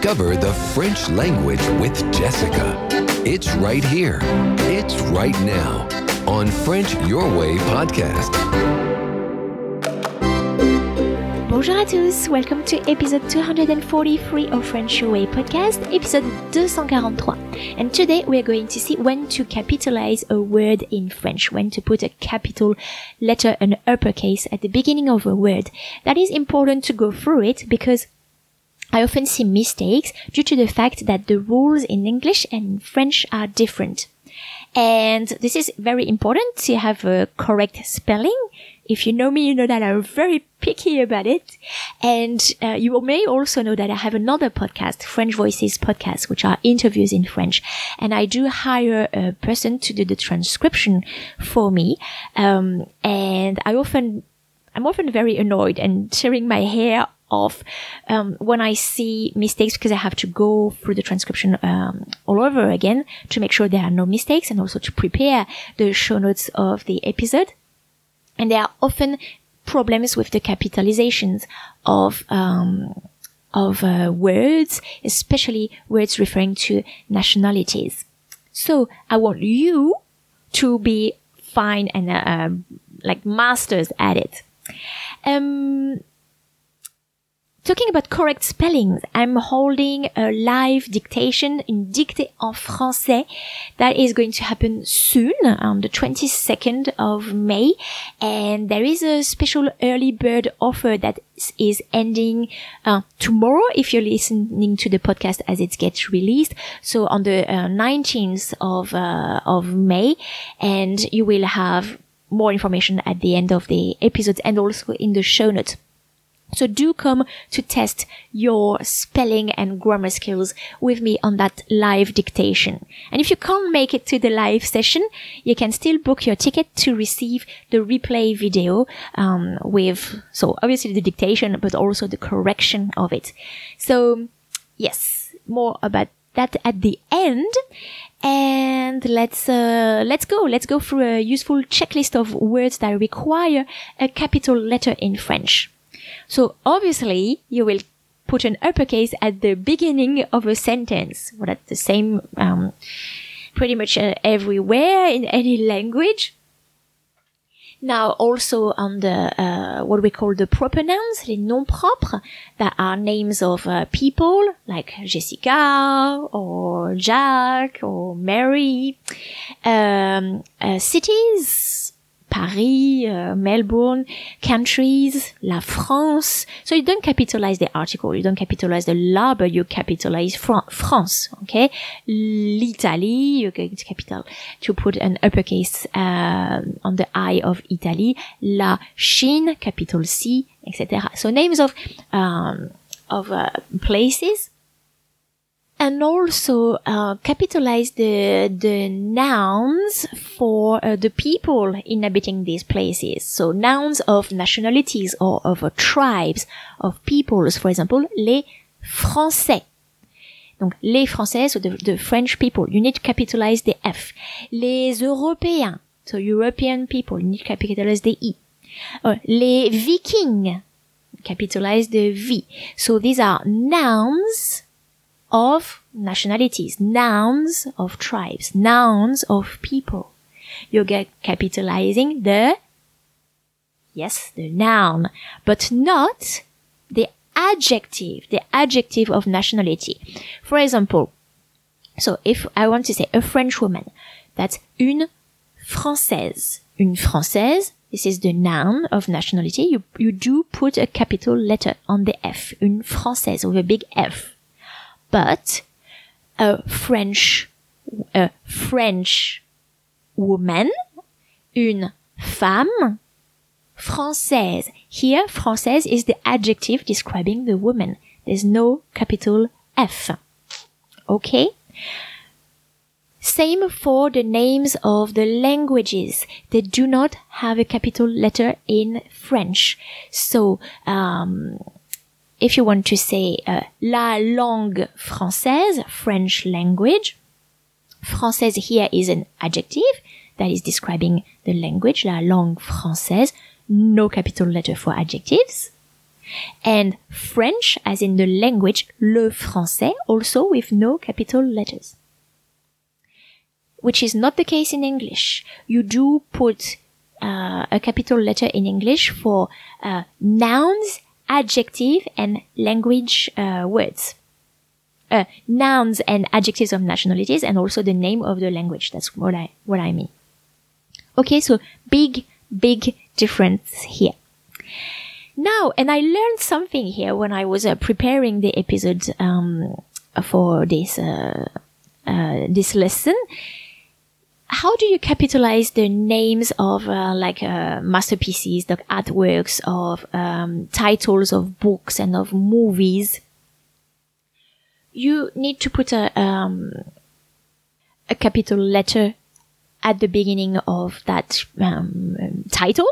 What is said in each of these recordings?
Discover the French language with Jessica. It's right here. It's right now on French Your Way podcast. Bonjour à tous, welcome to episode 243 of French Your Way podcast, episode 243. And today we are going to see when to capitalize a word in French, when to put a capital letter, an uppercase at the beginning of a word. That is important to go through it because I often see mistakes due to the fact that the rules in English and French are different. And this is very important to have a correct spelling. If you know me, you know that I'm very picky about it. And uh, you may also know that I have another podcast, French Voices podcast, which are interviews in French. And I do hire a person to do the transcription for me. Um, and I often, I'm often very annoyed and tearing my hair off um, when I see mistakes because I have to go through the transcription um, all over again to make sure there are no mistakes and also to prepare the show notes of the episode. And there are often problems with the capitalizations of um, of uh, words, especially words referring to nationalities. So I want you to be fine and uh, like masters at it. Um, Talking about correct spellings, I'm holding a live dictation in Dictée en français that is going to happen soon on the 22nd of May. And there is a special early bird offer that is ending uh, tomorrow if you're listening to the podcast as it gets released. So on the uh, 19th of, uh, of May and you will have more information at the end of the episode and also in the show notes. So do come to test your spelling and grammar skills with me on that live dictation. And if you can't make it to the live session, you can still book your ticket to receive the replay video um, with, so obviously the dictation, but also the correction of it. So yes, more about that at the end. And let's uh, let's go. Let's go through a useful checklist of words that require a capital letter in French. So obviously you will put an uppercase at the beginning of a sentence. Well, that's the same, um, pretty much uh, everywhere in any language. Now also on the, uh, what we call the proper nouns, les noms propres, that are names of uh, people like Jessica or Jack or Mary, um, uh, cities, Paris, uh, Melbourne, countries, la France. So you don't capitalize the article, you don't capitalize the la, but you capitalize Fran- France, okay? L'Italie, you get capital to put an uppercase uh, on the I of Italy. La Chine, capital C, etc. So names of um, of uh, places and also uh, capitalize the the nouns for uh, the people inhabiting these places. So nouns of nationalities or of uh, tribes of peoples, for example, les Français. Donc les Français, so the, the French people, you need to capitalize the F. Les Européens, so European people, you need to capitalize the E. Uh, les Vikings, capitalize the V. So these are nouns of nationalities, nouns of tribes, nouns of people. You get capitalizing the, yes, the noun, but not the adjective, the adjective of nationality. For example, so if I want to say a French woman, that's une Française. Une Française, this is the noun of nationality. You, you do put a capital letter on the F. Une Française with a big F but a French, a French woman, une femme française. Here, française is the adjective describing the woman. There's no capital F. Okay? Same for the names of the languages. They do not have a capital letter in French. So, um, if you want to say uh, la langue française, French language, française here is an adjective that is describing the language, la langue française, no capital letter for adjectives. And French, as in the language, le français, also with no capital letters. Which is not the case in English. You do put uh, a capital letter in English for uh, nouns, adjective, and language uh, words. Uh, nouns and adjectives of nationalities, and also the name of the language. That's what I what I mean. Okay, so big big difference here. Now, and I learned something here when I was uh, preparing the episode um, for this uh, uh, this lesson. How do you capitalize the names of uh, like uh, masterpieces, the artworks of um, titles of books and of movies? You need to put a um, a capital letter at the beginning of that um, title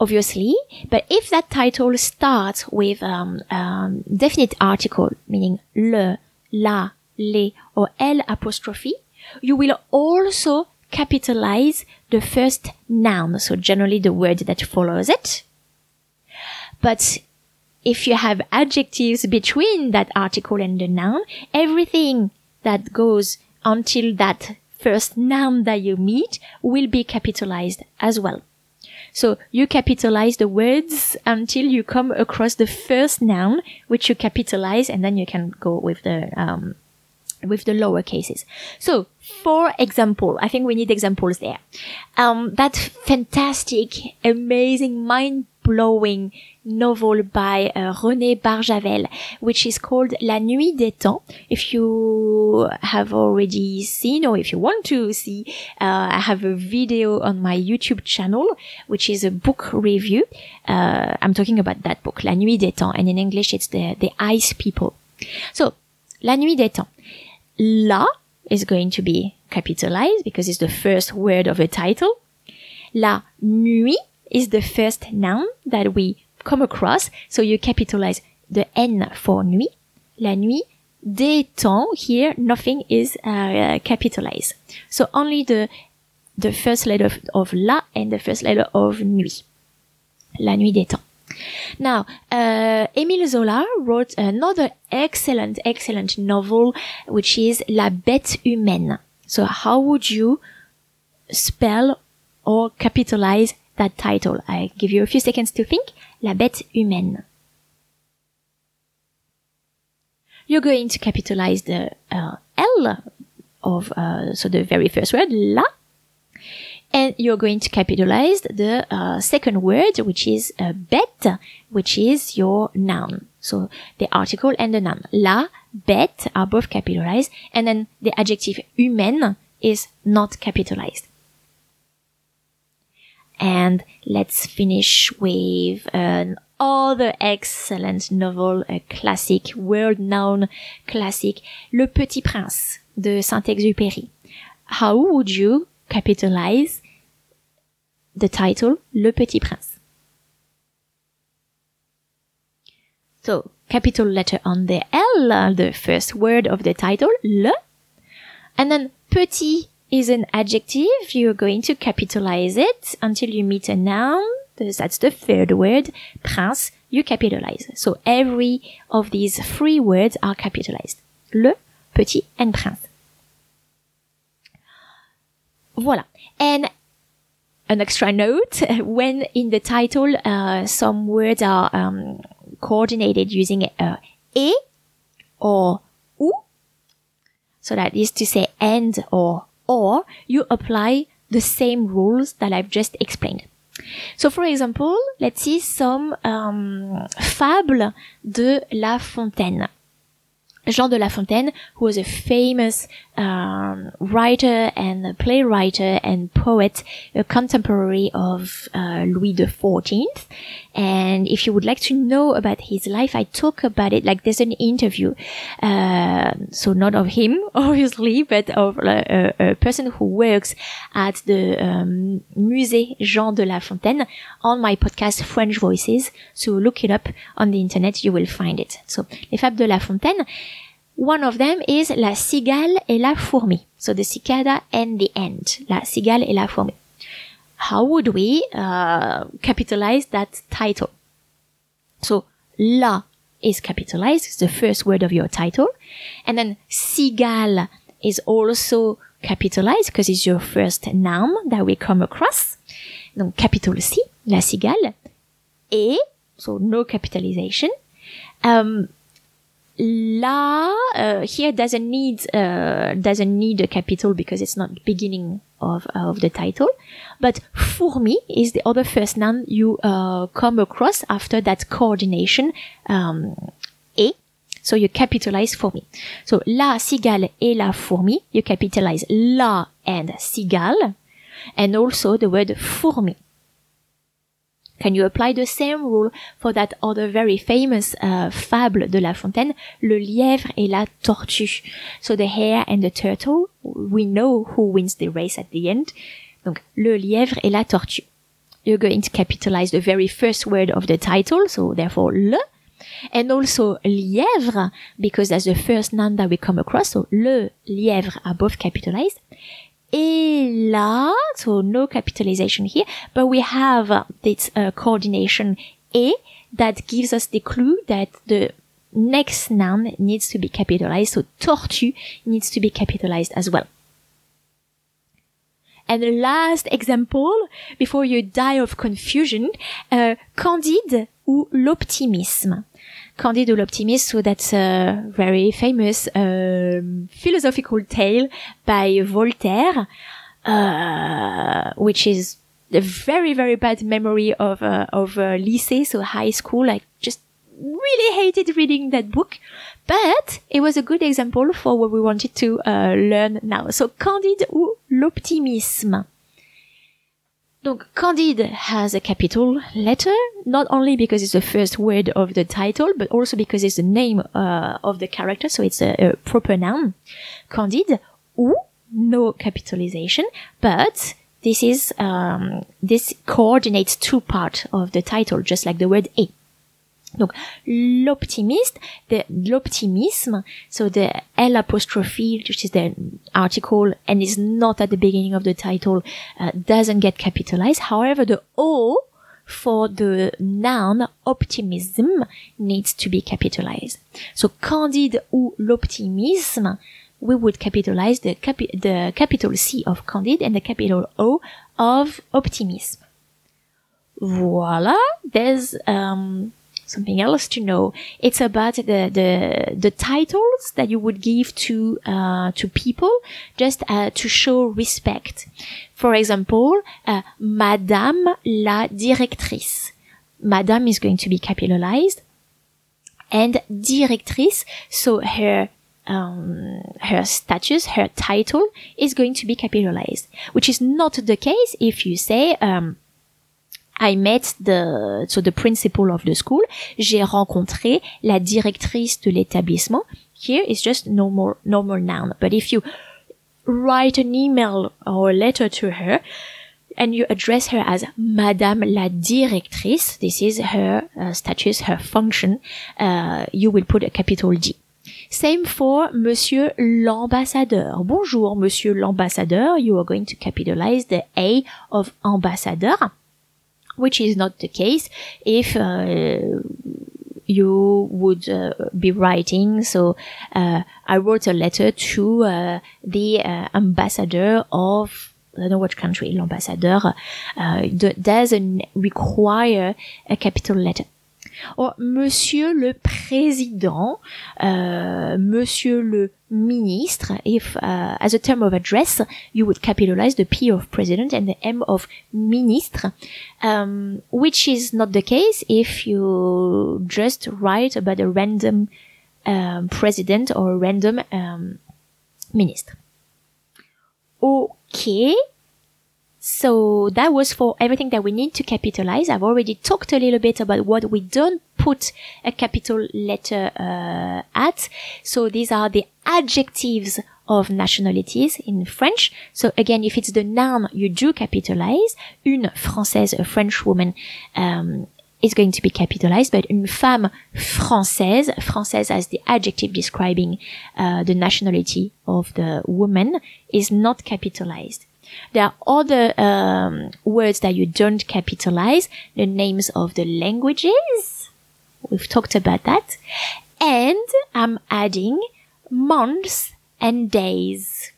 obviously. But if that title starts with um, um, definite article, meaning le, la, les, or l apostrophe, you will also capitalize the first noun, so generally the word that follows it. But if you have adjectives between that article and the noun, everything that goes until that first noun that you meet will be capitalized as well. So you capitalize the words until you come across the first noun, which you capitalize, and then you can go with the um, with the lower cases. So, for example, I think we need examples there. Um, that fantastic, amazing, mind blowing novel by uh, René Barjavel, which is called La Nuit des Temps. If you have already seen or if you want to see, uh, I have a video on my YouTube channel, which is a book review. Uh, I'm talking about that book, La Nuit des Temps, and in English it's the, the Ice People. So, La Nuit des Temps. La is going to be capitalized because it's the first word of a title. La nuit is the first noun that we come across. So you capitalize the N for nuit. La nuit des temps here nothing is uh, capitalized. So only the the first letter of, of la and the first letter of nuit. La nuit des temps. Now, uh, Émile Zola wrote another excellent, excellent novel, which is La Bête Humaine. So how would you spell or capitalize that title? I give you a few seconds to think. La Bête Humaine. You're going to capitalize the uh, L of, uh, so the very first word, la, and you're going to capitalize the uh, second word, which is uh, bête, which is your noun. So the article and the noun. La, bête are both capitalized, and then the adjective humaine is not capitalized. And let's finish with another excellent novel, a classic, world-known classic, Le Petit Prince de Saint-Exupéry. How would you capitalize the title Le Petit Prince. So, capital letter on the L, the first word of the title, le. And then petit is an adjective. You're going to capitalize it until you meet a noun. That's the third word. Prince, you capitalize. So every of these three words are capitalized. Le, petit, and prince. Voilà. And an extra note when in the title uh, some words are um, coordinated using uh, e or u so that is to say and or or you apply the same rules that I've just explained. So for example, let's see some um, fable de La Fontaine. Jean de La Fontaine, who was a famous um, writer and playwright and poet, a contemporary of uh, Louis XIV. And if you would like to know about his life, I talk about it. Like there's an interview, uh, so not of him, obviously, but of uh, a, person who works at the um, Musée Jean de La Fontaine on my podcast French Voices. So look it up on the internet, you will find it. So Les Fables de La Fontaine. One of them is La cigale et la fourmi. So the cicada and the ant. La cigale et la fourmi. How would we uh, capitalize that title? So la is capitalized, it's the first word of your title. And then cigale is also capitalized because it's your first noun that we come across. Donc capital C, la cigale. Et, so no capitalization. Um, la uh, here doesn't need uh, doesn't need a capital because it's not beginning of of the title. But fourmi is the other first noun you uh, come across after that coordination um, so you capitalize fourmi so la cigale et la fourmi you capitalize la and cigale. And also the word fourmi can you apply the same rule for that other very famous uh, fable de La Fontaine, le lièvre et la tortue? So the hare and the turtle, we know who wins the race at the end. Donc, le lièvre et la tortue. You're going to capitalize the very first word of the title, so therefore le, and also lièvre, because that's the first noun that we come across, so le, lièvre are both capitalized et là, so no capitalization here, but we have uh, this uh, coordination A that gives us the clue that the next noun needs to be capitalized. So tortue needs to be capitalized as well. And the last example, before you die of confusion, uh, Candide ou l'optimisme. Candide ou l'Optimiste, so that's a very famous um, philosophical tale by Voltaire, uh, which is a very very bad memory of uh, of uh, lycée, so high school. I just really hated reading that book, but it was a good example for what we wanted to uh, learn now. So Candide ou l'optimisme. Donc, Candide has a capital letter, not only because it's the first word of the title, but also because it's the name uh, of the character, so it's a, a proper noun. Candide, ou, no capitalization, but this is, um, this coordinates two parts of the title, just like the word a. Donc, l'optimiste, the, l'optimisme, so the L apostrophe, which is the article and is not at the beginning of the title, uh, doesn't get capitalized. However, the O for the noun optimism needs to be capitalized. So, candide ou l'optimisme, we would capitalize the, capi- the capital C of candide and the capital O of optimism. Voila, there's, um, something else to know. It's about the the the titles that you would give to uh, to people just uh, to show respect. For example, uh, Madame la directrice. Madame is going to be capitalized, and directrice, so her um, her status, her title is going to be capitalized, which is not the case if you say um, I met the, so the principal of the school. J'ai rencontré la directrice de l'établissement. Here is just normal, normal noun. But if you write an email or a letter to her, and you address her as Madame la Directrice, this is her uh, status, her function, uh, you will put a capital D. Same for Monsieur l'ambassadeur. Bonjour, Monsieur l'ambassadeur. You are going to capitalize the A of ambassadeur which is not the case if uh, you would uh, be writing. So uh, I wrote a letter to uh, the uh, ambassador of I don't know which country, l'ambassadeur uh, doesn't require a capital letter. Or Monsieur le Président, uh, Monsieur le Ministre, if uh, as a term of address, you would capitalize the P of President and the M of Ministre, um, which is not the case if you just write about a random um, president or a random um, ministre. Okay, so that was for everything that we need to capitalize. I've already talked a little bit about what we don't put a capital letter uh, at. So these are the adjectives of nationalities in French. So again, if it's the noun, you do capitalize. Une française, a French woman, um, is going to be capitalized, but une femme française, française as the adjective describing uh, the nationality of the woman, is not capitalized. There are other um, words that you don't capitalize, the names of the languages. We've talked about that. And I'm adding months and days.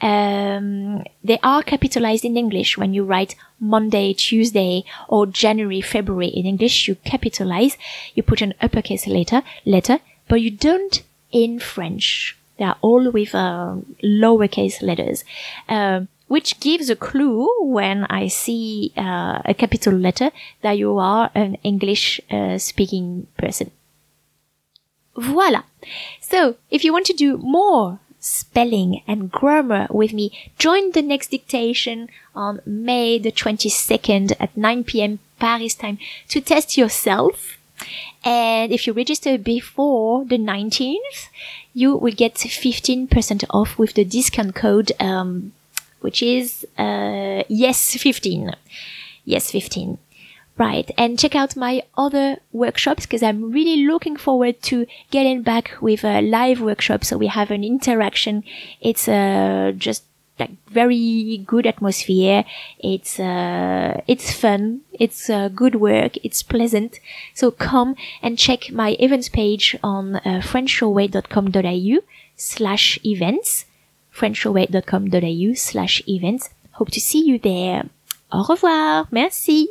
Um, they are capitalized in English when you write Monday, Tuesday, or January, February in English. You capitalize, you put an uppercase letter, letter, but you don't in French. They are all with uh, lowercase letters, uh, which gives a clue when I see uh, a capital letter that you are an English uh, speaking person. Voila. So if you want to do more spelling and grammar with me, join the next dictation on May the 22nd at 9 p.m. Paris time to test yourself. And if you register before the 19th, you will get 15% off with the discount code, um, which is, uh, yes 15. Yes 15. Right. And check out my other workshops because I'm really looking forward to getting back with a live workshop. So we have an interaction. It's, uh, just like very good atmosphere. It's, uh, it's fun. It's, uh, good work. It's pleasant. So come and check my events page on, uh, frenchyourway.com.au slash events. frenchyourway.com.au slash events. Hope to see you there. Au revoir. Merci.